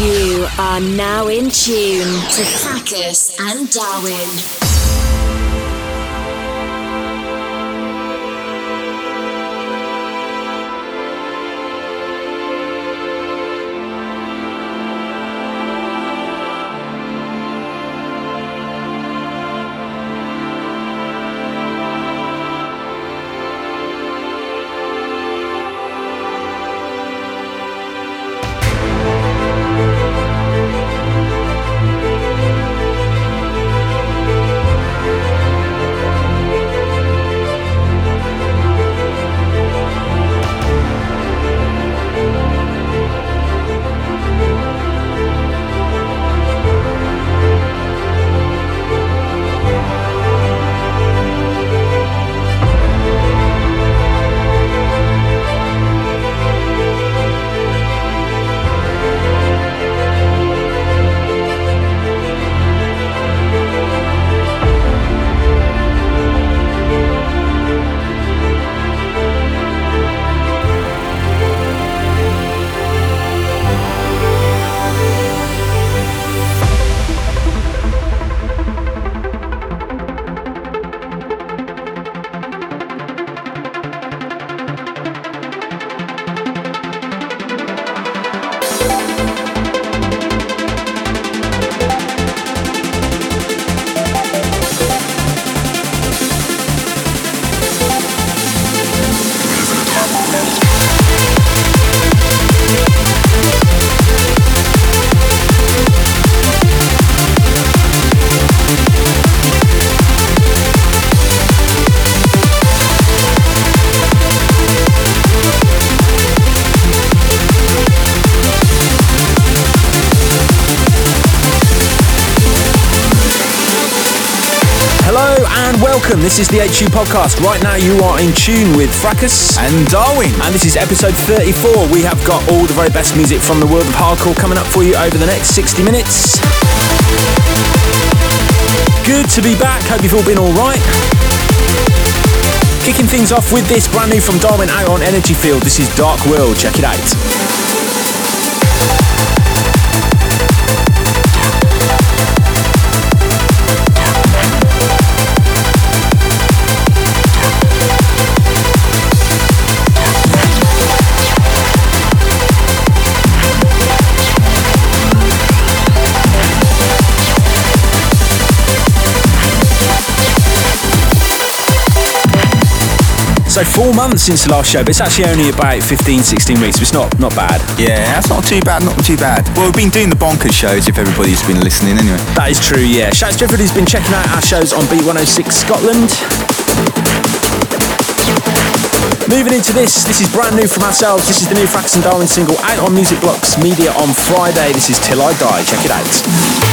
You are now in tune to Fracus and Darwin. Welcome. This is the HU podcast. Right now, you are in tune with Fracus and Darwin. And this is episode 34. We have got all the very best music from the world of hardcore coming up for you over the next 60 minutes. Good to be back. Hope you've all been all right. Kicking things off with this brand new from Darwin out on Energy Field. This is Dark World. Check it out. So four months since the last show, but it's actually only about 15, 16 weeks, so it's not, not bad. Yeah, that's not too bad, not too bad. Well, we've been doing the bonkers shows if everybody's been listening anyway. That is true, yeah. Shouts to everybody who's been checking out our shows on B106 Scotland. Moving into this, this is brand new from ourselves. This is the new Fracus and Darwin single out on Music Blocks Media on Friday. This is Till I Die. Check it out.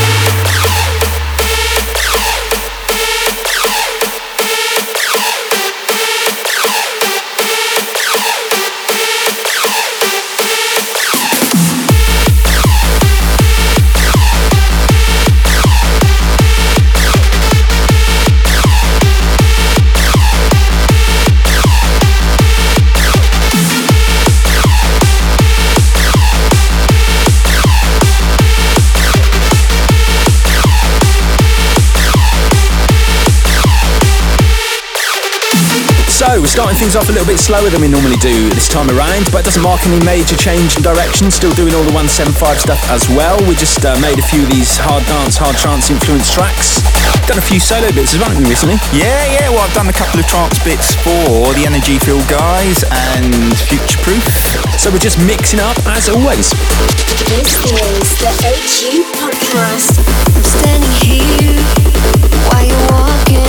We're starting things off a little bit slower than we normally do this time around, but it doesn't mark any major change in direction. Still doing all the 175 stuff as well. We just uh, made a few of these hard dance, hard trance influenced tracks. Done a few solo bits as well, haven't we, recently? Yeah, yeah. Well, I've done a couple of trance bits for the Energy Field guys and Future Proof. So we're just mixing up as always. This is the HU podcast. I'm standing here while you're walking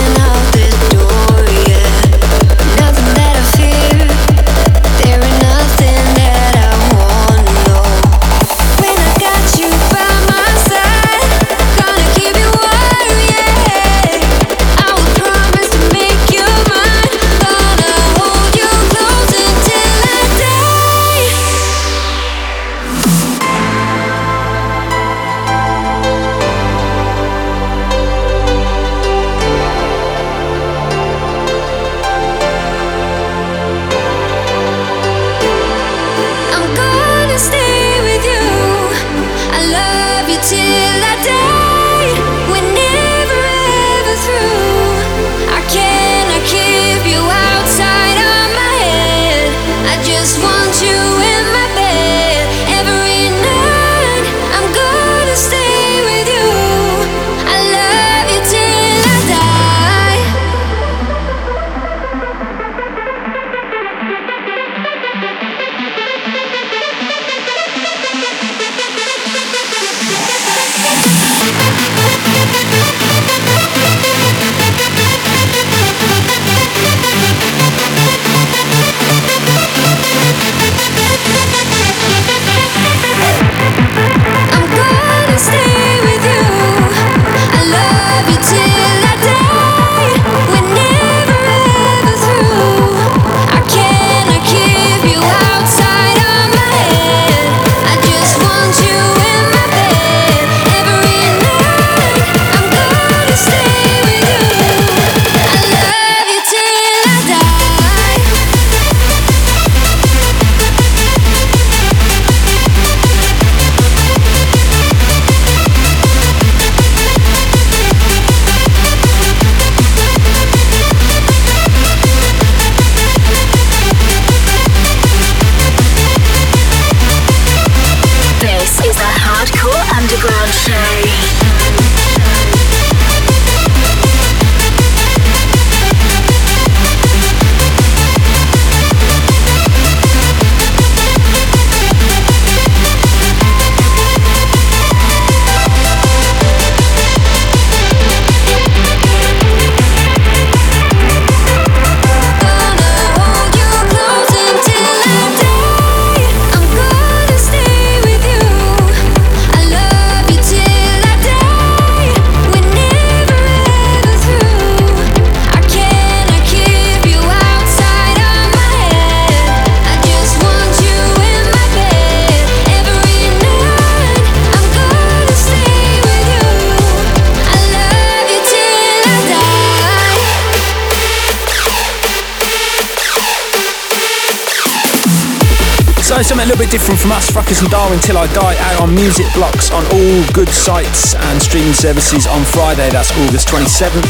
Fracus Darwin Till I Die, out on Music Blocks on all good sites and streaming services on Friday, that's August 27th,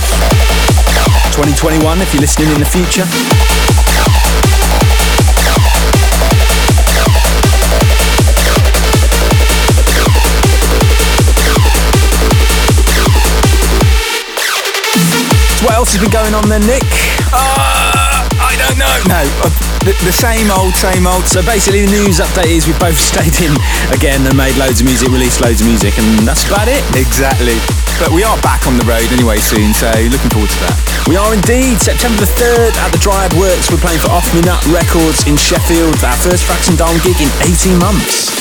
2021, if you're listening in the future. What else has been going on then, Nick? Uh, I don't know. No, uh, the, the same old, same old. So basically, the news update is we've both stayed in again and made loads of music, released loads of music, and that's about it. Exactly. But we are back on the road anyway soon, so looking forward to that. We are indeed. September the 3rd at the Dryad Works. We're playing for Off Me Nut Records in Sheffield. Our first Fracus and Darwin gig in 18 months.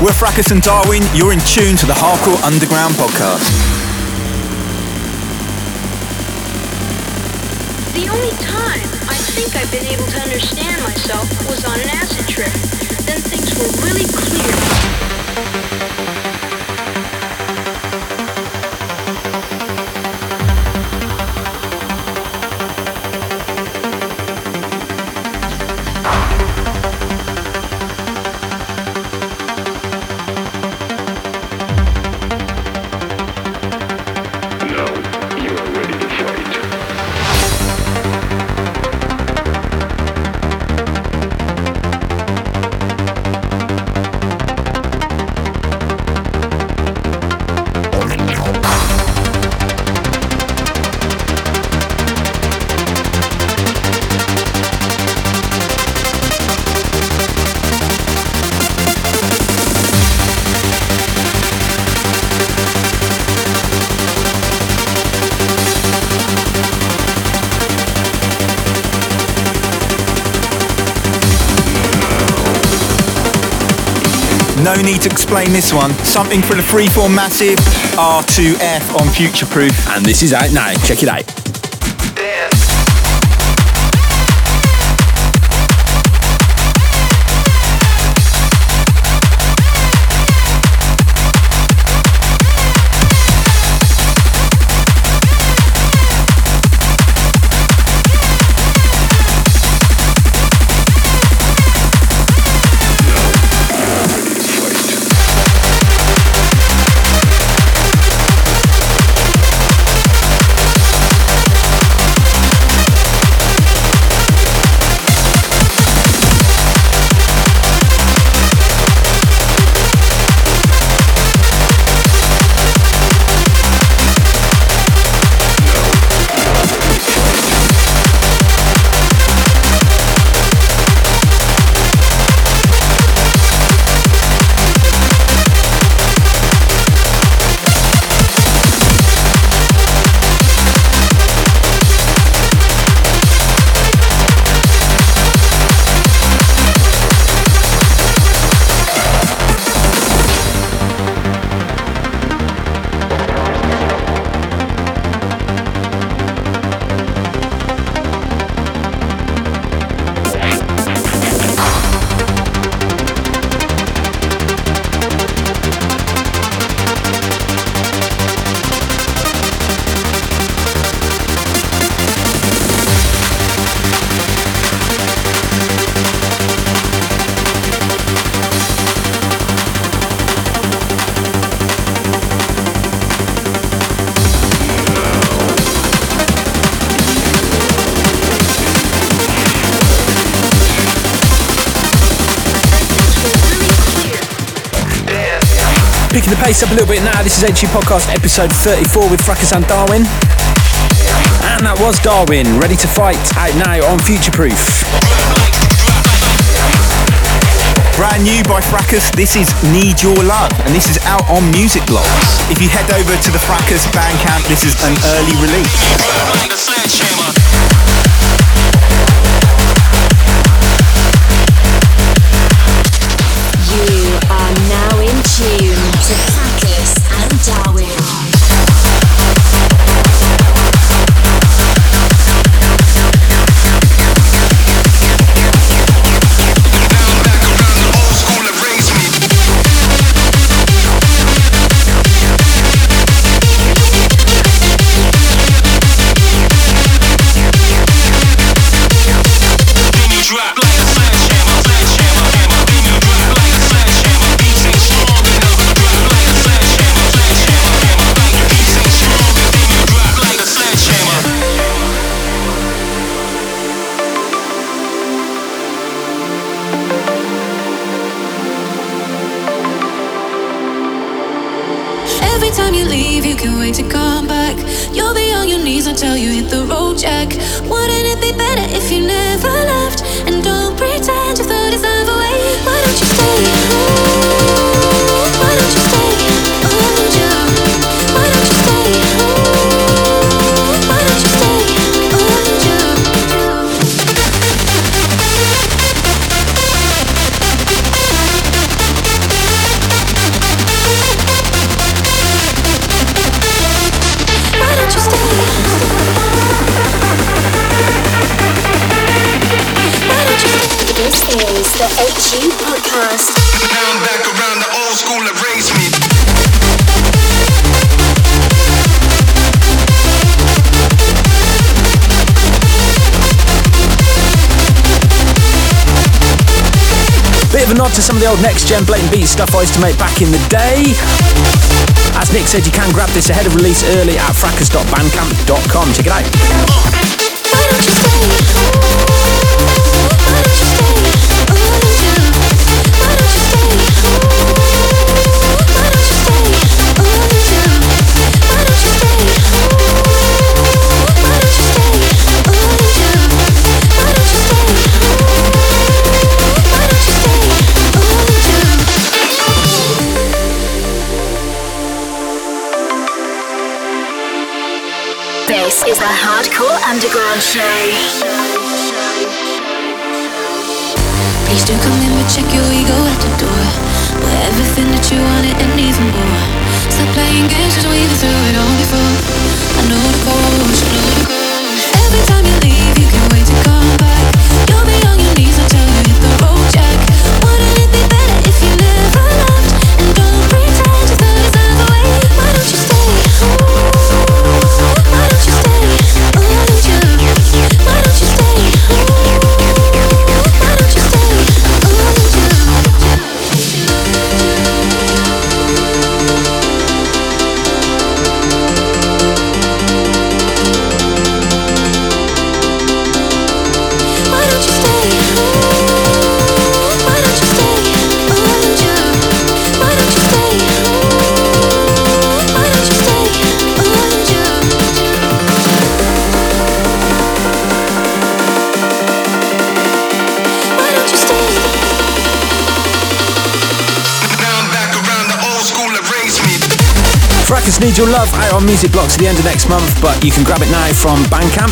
We're Fracus and Darwin. You're in tune to the Hardcore Underground podcast. The only time I think I've been able to understand myself was on an acid trip. Then things were really clear. No need to explain this one. Something for the Freeform Massive R2F on Future Proof. And this is out now. Check it out. Picking the pace up a little bit now. This is HU Podcast episode 34 with Fracus and Darwin. And that was Darwin, ready to fight, out now on Future Proof. Brand new by Fracus, this is Need Your Love, and this is out on Music Blocks. If you head over to the Fracus Bandcamp, this is an early release. To some of the old next gen blatant beat stuff I used to make back in the day. As Nick said, you can grab this ahead of release early at fracus.bandcamp.com. Check it out. Is the Hardcore Underground Show. Do come in, but check your ego at the door. Everything that you wanted and even more. Stop playing games, cause we've been through it all before. I know the. Every time you leave, you can't wait to come back. You'll be on your knees until you hit the road, Jack. Wouldn't it be better if you never Need Your Love out on Music Blocks at the end of next month, but you can grab it now from Bandcamp.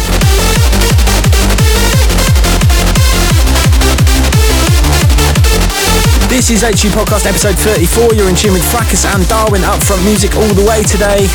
This is HU Podcast episode 34. You're in tune with Fracus and Darwin up front music all the way today.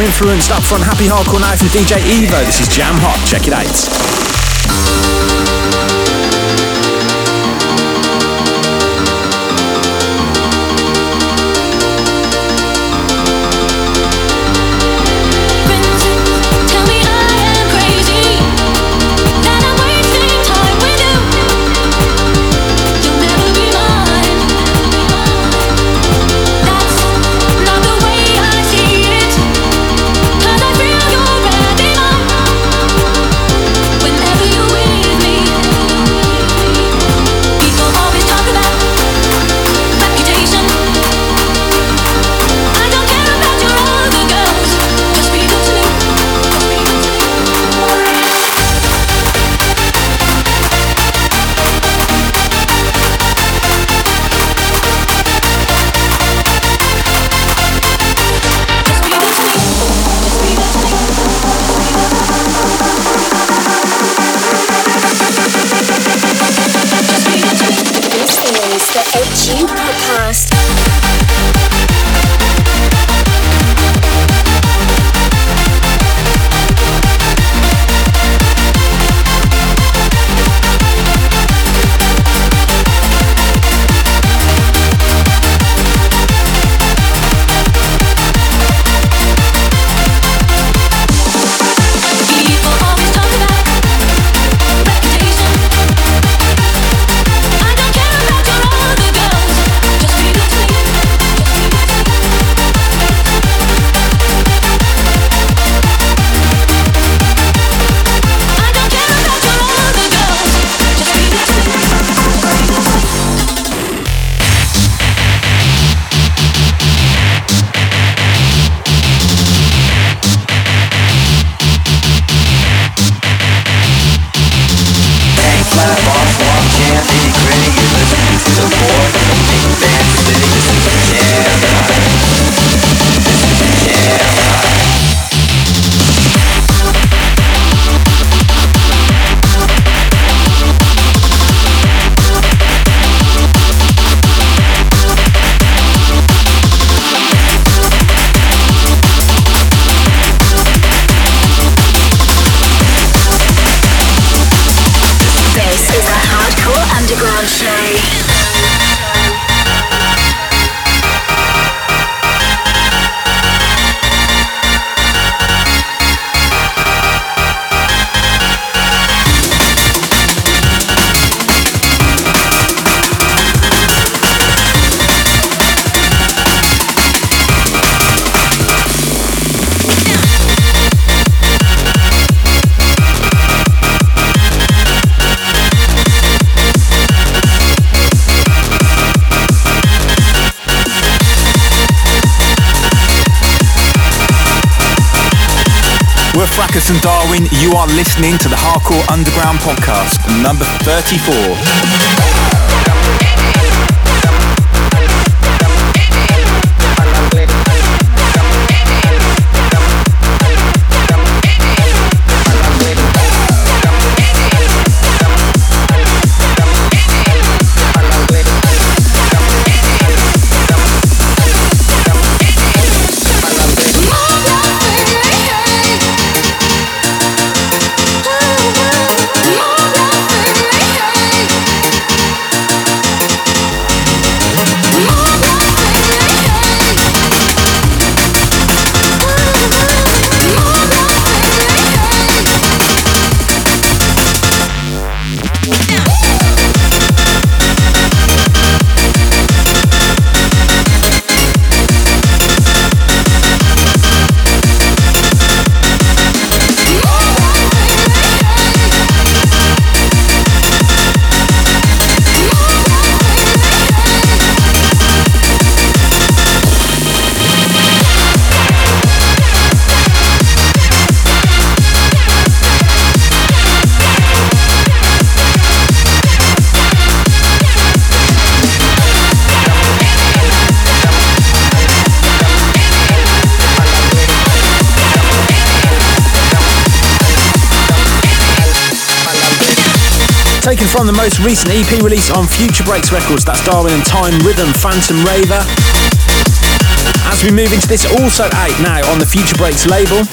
Influenced upfront happy hardcore night from DJ Evo. This is Jam Hot. Check it out. Number 34. Most recent EP release on Future Breaks Records, that's Darwin and Time Rhythm Phantom Raver. As we move into this also out now on the Future Breaks label.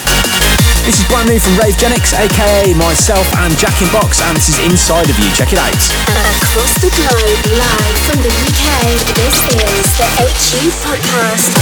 This is brand new from Ravegenics, aka myself and Jack in Box, and this is Inside of You. Check it out. Across the globe, live from the UK, this is the HU Podcast.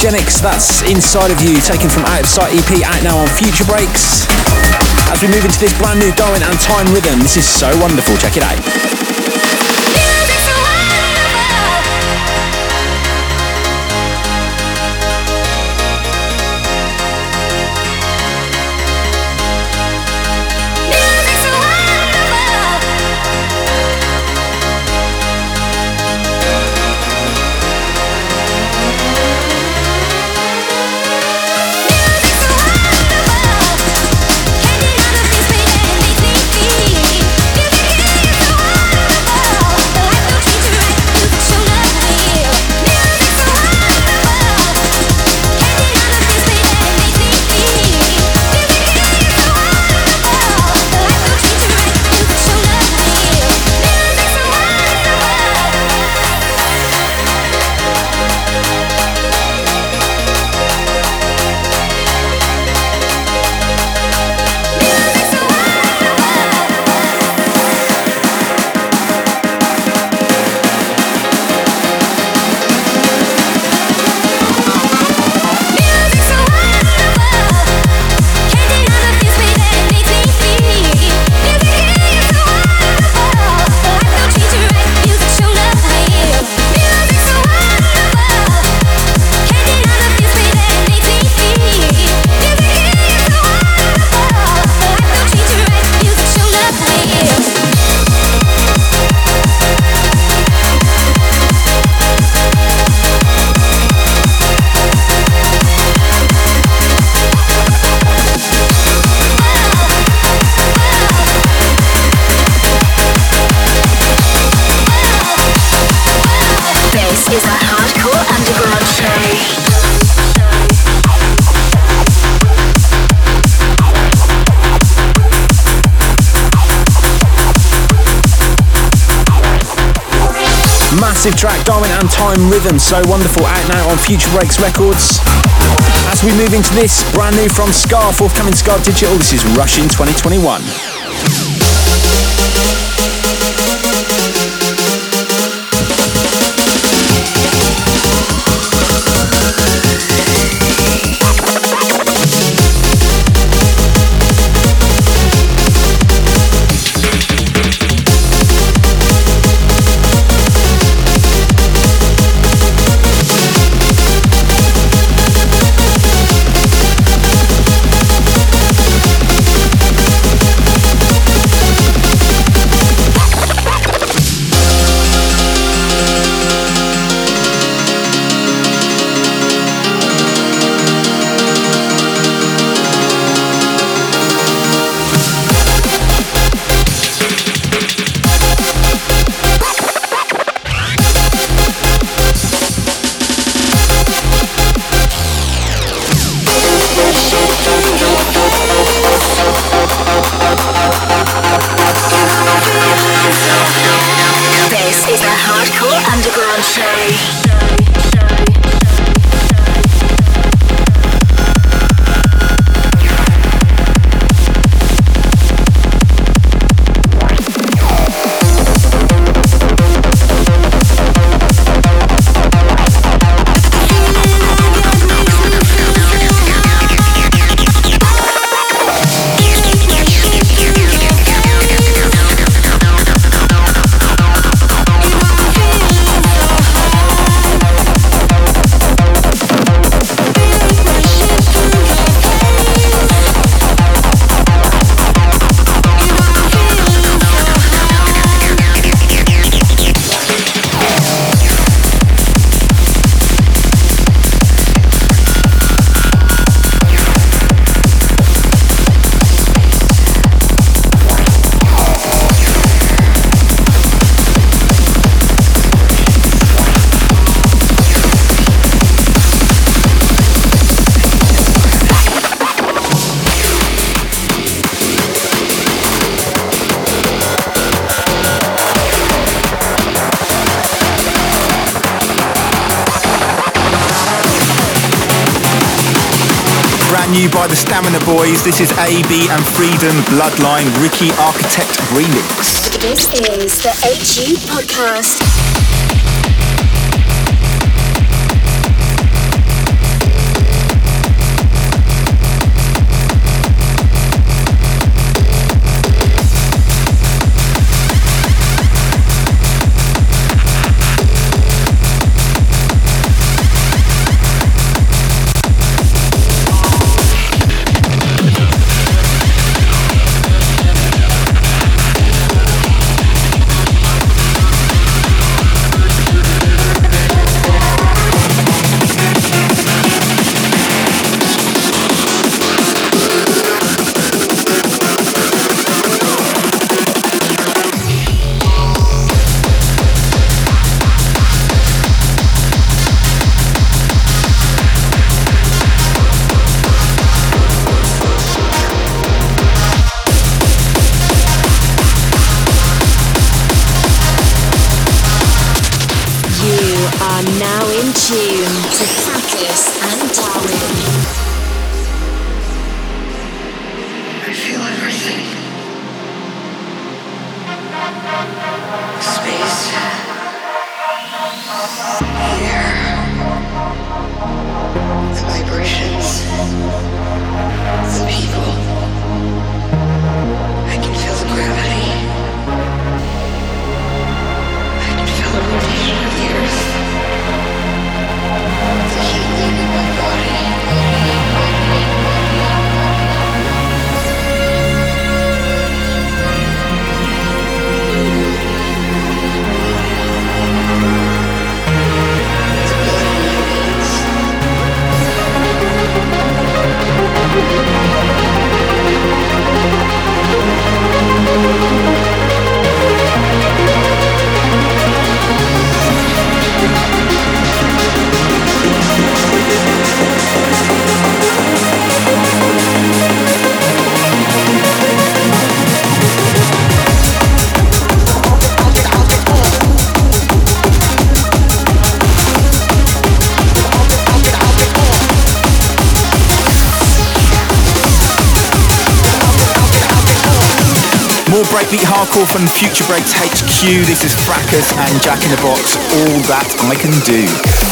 Brand that's Inside of You, taken from Out of Sight EP, out now on Future Breaks. As we move into this brand new Darwin and Time rhythm, this is so wonderful, check it out. Massive track, Darwin and Time Rhythm, so wonderful, out now on Future Breaks Records. As we move into this, brand new from Scar, forthcoming Scar Digital, this is Rushing 2021. Boys. This is AB and Freedom Bloodline Ricky Architect remix. This is the HU podcast. More breakbeat hardcore from Future Breaks HQ. This is Fracus and Jack in the Box. All that I can do.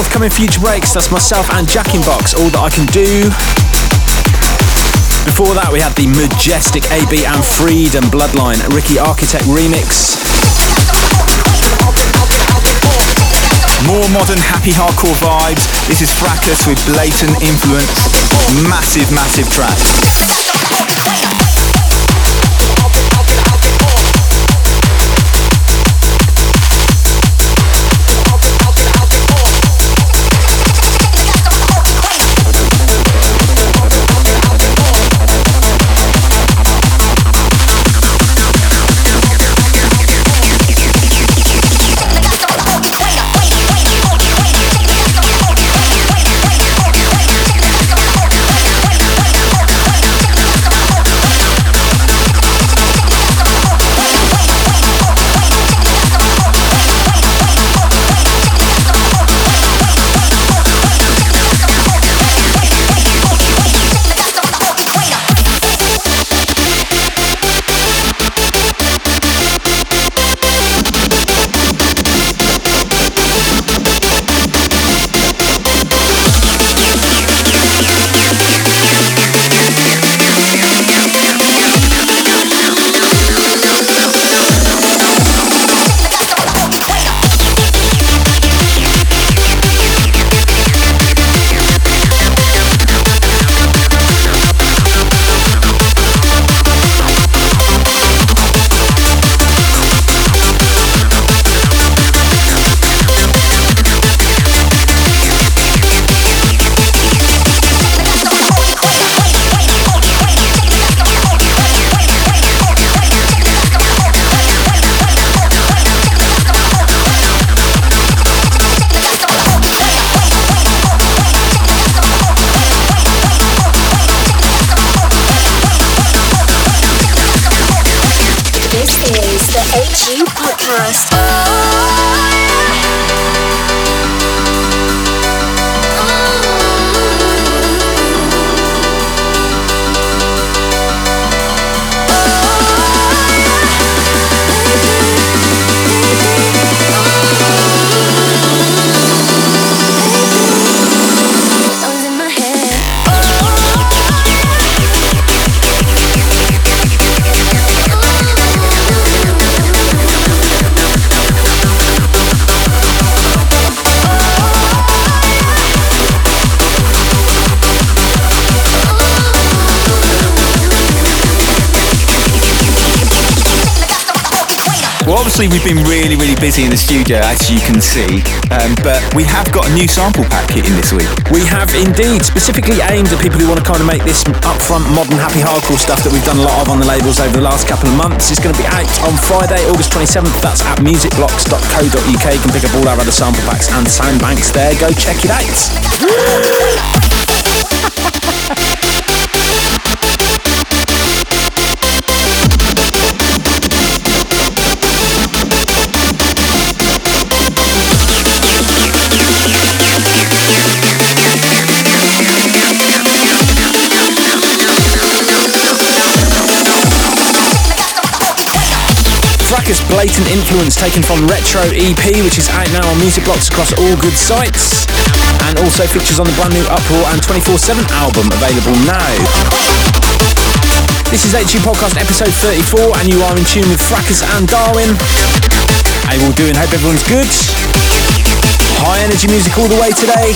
Forthcoming future breaks, that's myself and Jack in Box, all that I can do. Before that, we had the majestic AB and Freedom Bloodline Ricky Architect remix. More modern, happy hardcore vibes. This is Fracus with Blatant Influence. Massive, massive track. Obviously we've been really, really busy in the studio, as you can see, um, but we have got a new sample pack hitting this week. We have indeed, specifically aimed at people who want to kind of make this upfront, modern, happy, hardcore stuff that we've done a lot of on the labels over the last couple of months. It's going to be out on Friday, August 27th. That's at musicblocks.co.uk. You can pick up all our other sample packs and sound banks there. Go check it out. Blatant Influence taken from Retro EP, which is out now on Music Blocks across all good sites, and also features on the brand new Uproar and 24-7 album available now. This is HU Podcast episode 34, and you are in tune with Fracus and Darwin. How you all doing? Hope everyone's good. High energy music all the way today.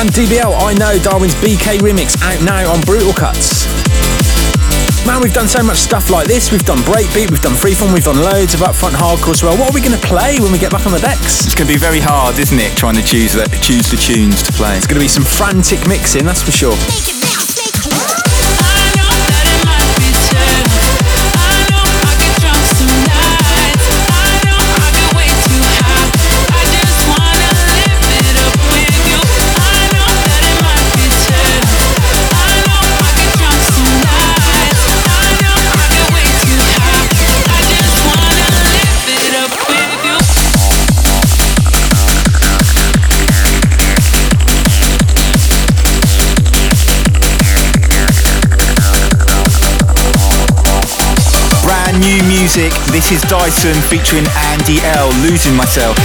And DBL, I know Darwin's BK remix out now on Brutal Cuts. Man, we've done so much stuff like this. We've done breakbeat, we've done freeform, we've done loads of upfront hardcore as well. What are we going to play when we get back on the decks? It's going to be very hard, isn't it, trying to choose the, choose the tunes to play. It's going to be some frantic mixing, that's for sure. Music. This is Dyson featuring Andy L. Losing Myself.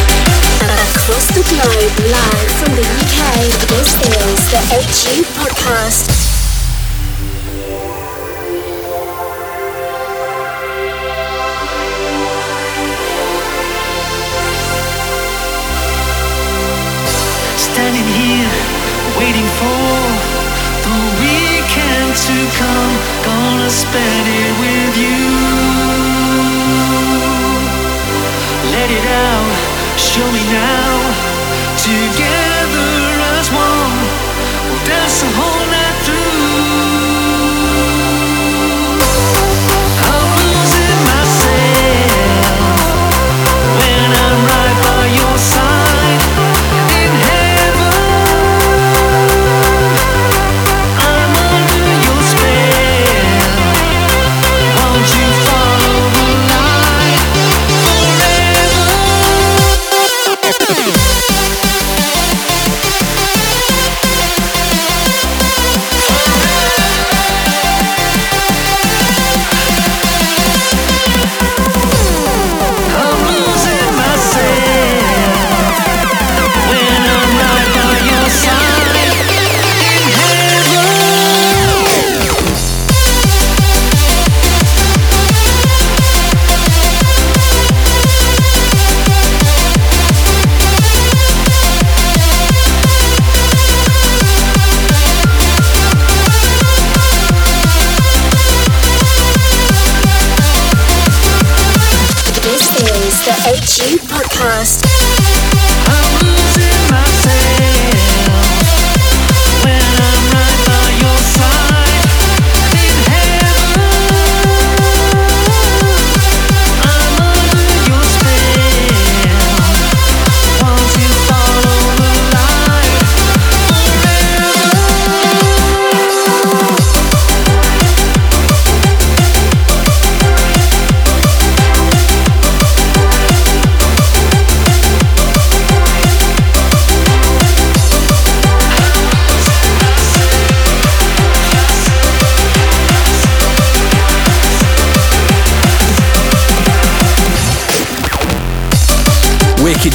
Across the globe, live from the UK, this is the HU Podcast. Standing here, waiting for the weekend to come. Gonna spend it with you. Let it out, show me now. Together as one, we'll dance the whole night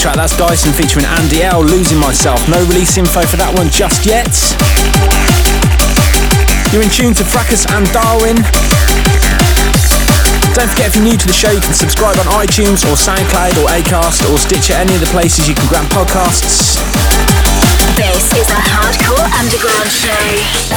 track, that's Dyson featuring Andy L. Losing Myself. No release info for that one just yet. You're in tune to Fracus and Darwin. Don't forget, if you're new to the show, you can subscribe on iTunes or SoundCloud or Acast or Stitcher, any of the places you can grab podcasts. This is a hardcore underground show.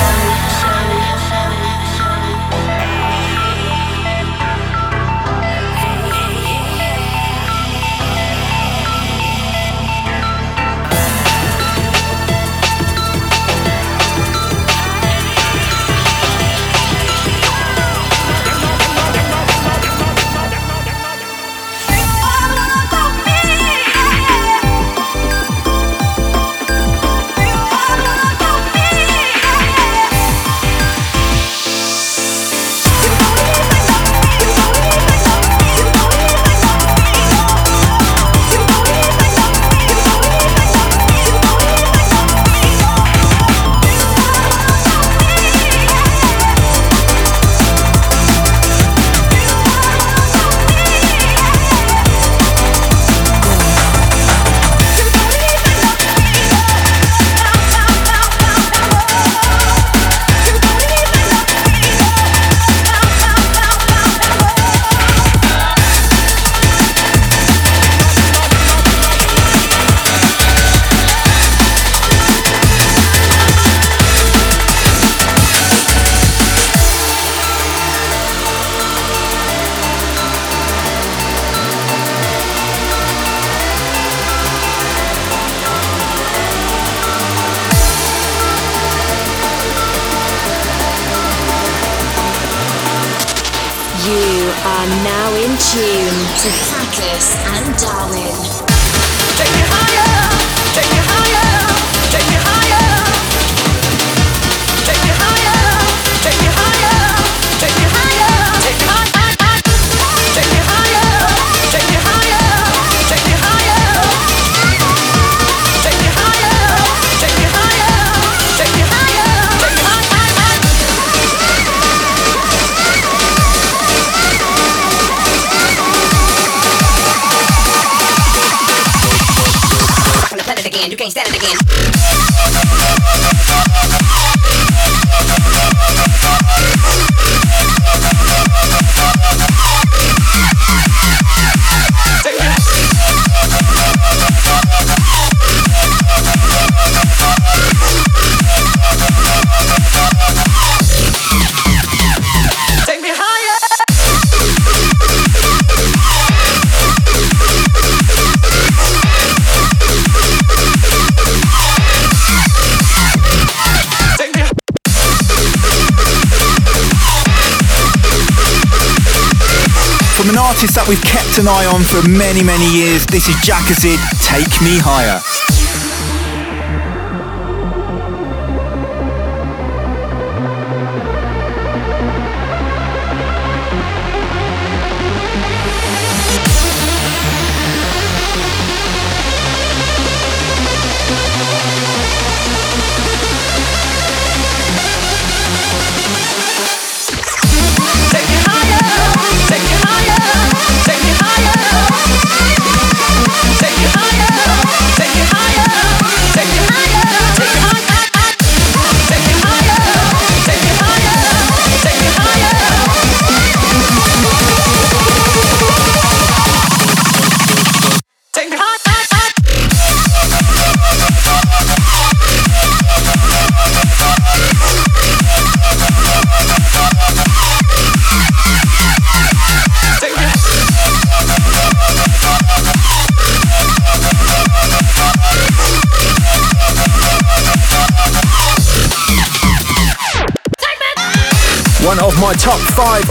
artist that we've kept an eye on for many, many years. This is Jackazid, Take Me Higher.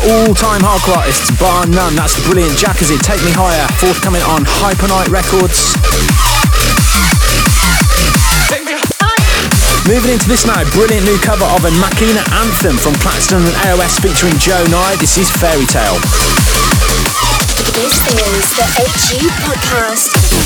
all-time hardcore artists, bar none. That's the brilliant Jackazi, Take Me Higher, forthcoming on Hypernite Records. Moving into this now, brilliant new cover of a Makina anthem from Claxton and AOS featuring Joe Nye. This is Fairy Tale. This is the HU Podcast.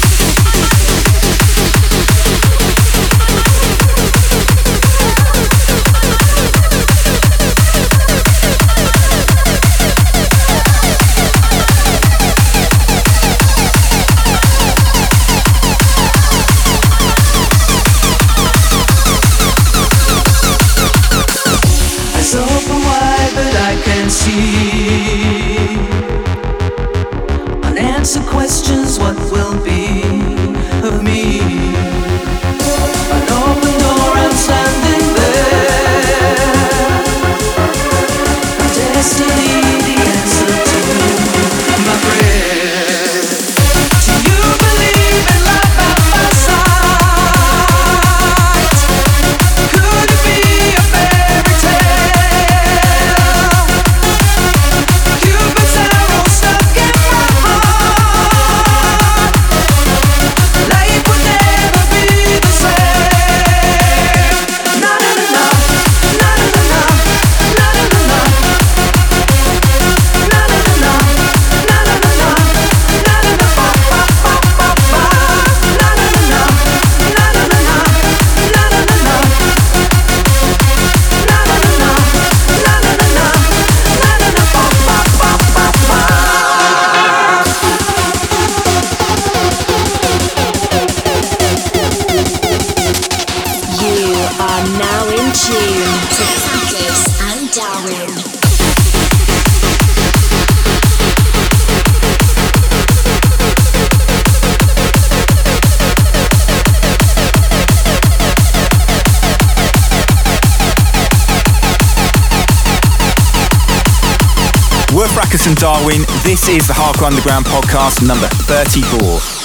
can see unanswered questions. Fracus and Darwin. This is the Hardcore Underground podcast number 34.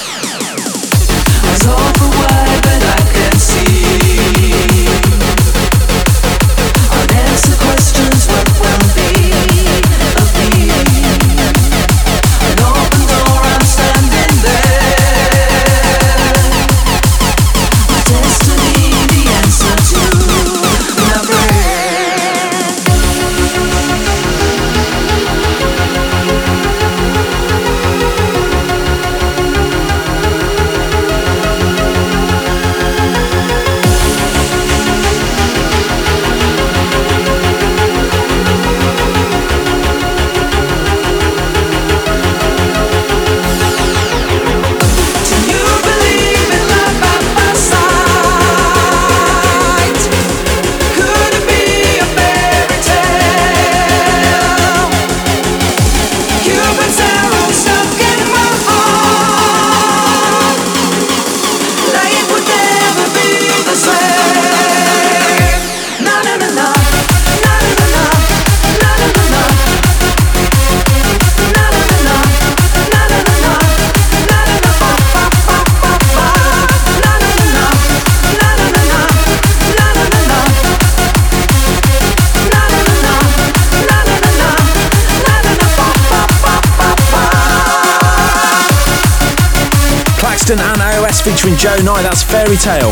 Braxton and iOS featuring Joe Knight, that's Fairy Tale.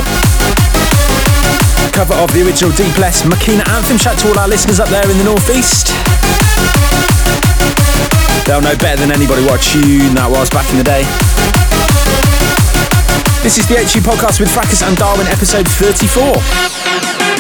Cover of the original Deep Less Makina anthem. Shout to all our listeners up there in the northeast. They'll know better than anybody what tune that was back in the day. This is the HU podcast with Fracus and Darwin, episode 34.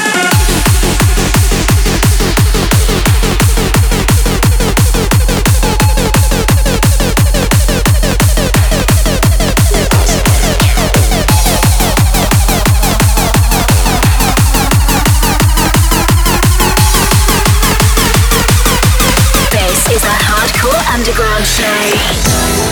Underground show.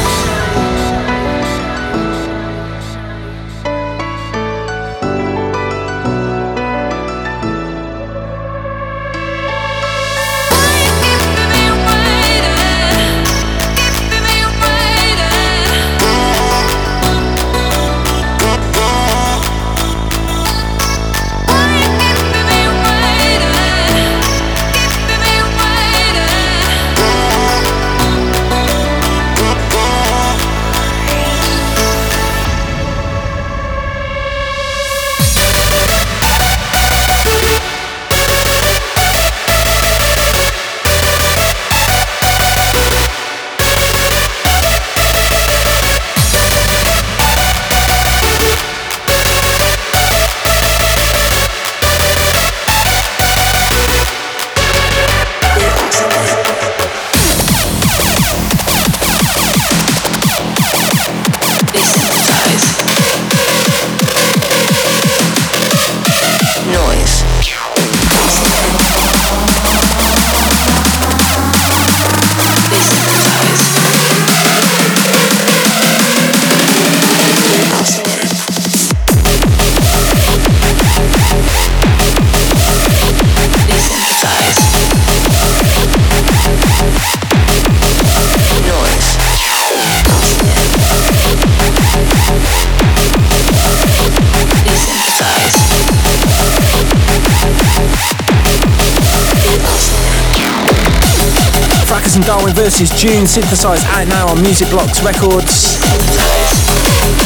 Fracus and Darwin versus June, synthesised out now on Music Blocks Records.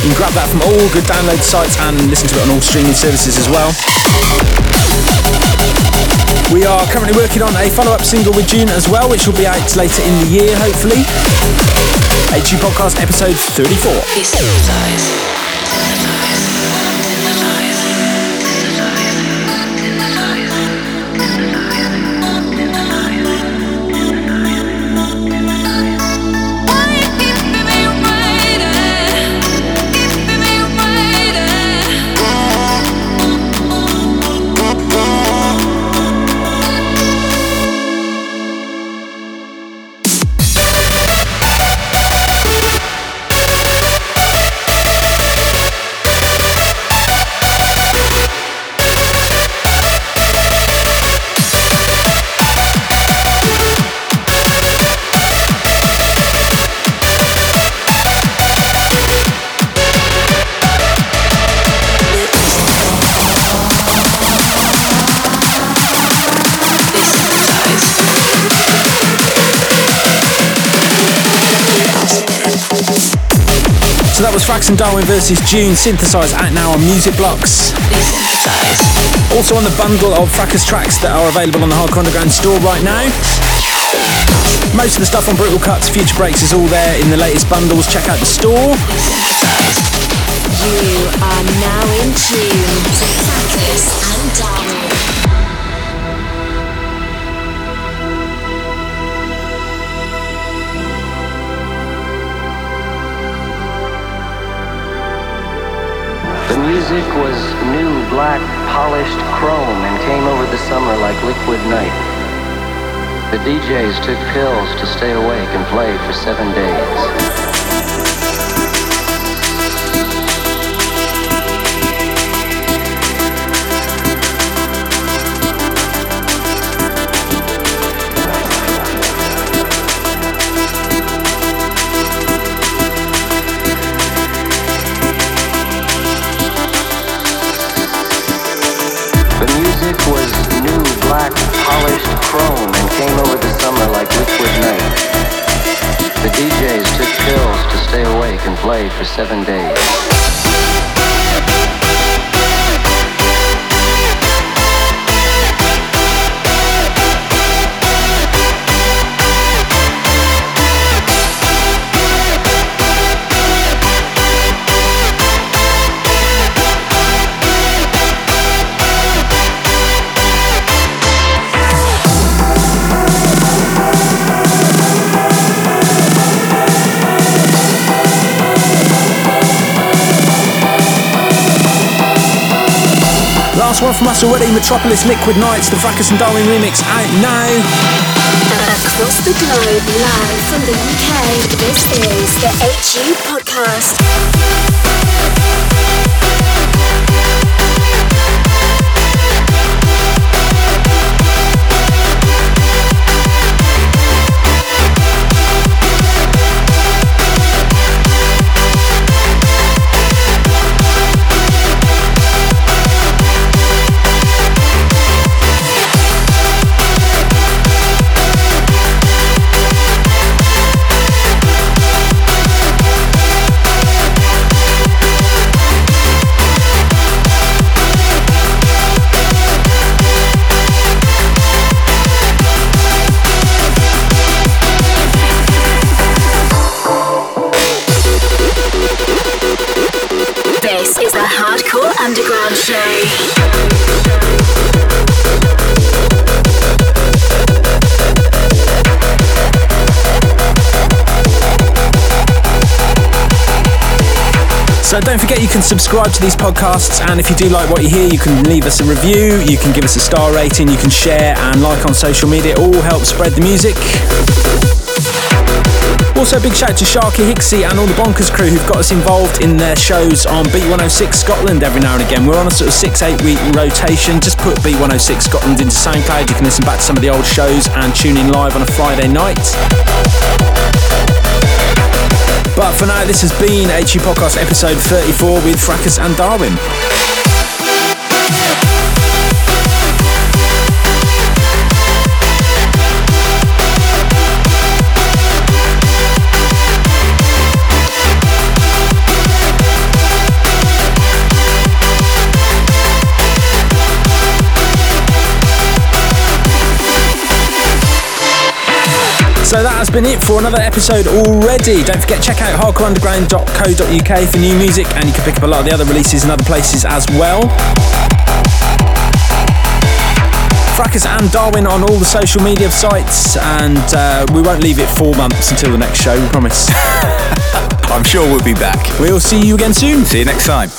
You can grab that from all good download sites and listen to it on all streaming services as well. We are currently working on a follow-up single with June as well, which will be out later in the year, hopefully. HU Podcast episode 34. And Darwin versus June, synthesised out now on Music Blocks. Also on the bundle of Fracus tracks that are available on the Hardcore Underground store right now. Most of the stuff on Brutal Cuts, Future Breaks is all there in the latest bundles. Check out the store. You are now in tune music was new, black, polished chrome and came over the summer like liquid night. The DJs took pills to stay awake and play for seven days. For seven days. From us already, Metropolis Liquid Nights, the Fracus and Darwin remix out now. Across the globe, live from the UK, this is the HU Podcast. So don't forget you can subscribe to these podcasts and if you do like what you hear you can leave us a review, you can give us a star rating, you can share and like on social media, it all helps spread the music. Also, a big shout out to Sharkey Hixxy and all the Bonkers crew who've got us involved in their shows on Beat 106 Scotland every now and again. We're on a sort of six, eight week rotation. Just put Beat 106 Scotland into SoundCloud. You can listen back to some of the old shows and tune in live on a Friday night. But for now, this has been HU Podcast episode 34 with Fracus and Darwin. So that has been it for another episode already. Don't forget, check out hardcoreunderground.co.uk for new music, and you can pick up a lot of the other releases in other places as well. Fracus and Darwin on all the social media sites, and uh, we won't leave it four months until the next show, we promise. I'm sure we'll be back. We'll see you again soon. See you next time.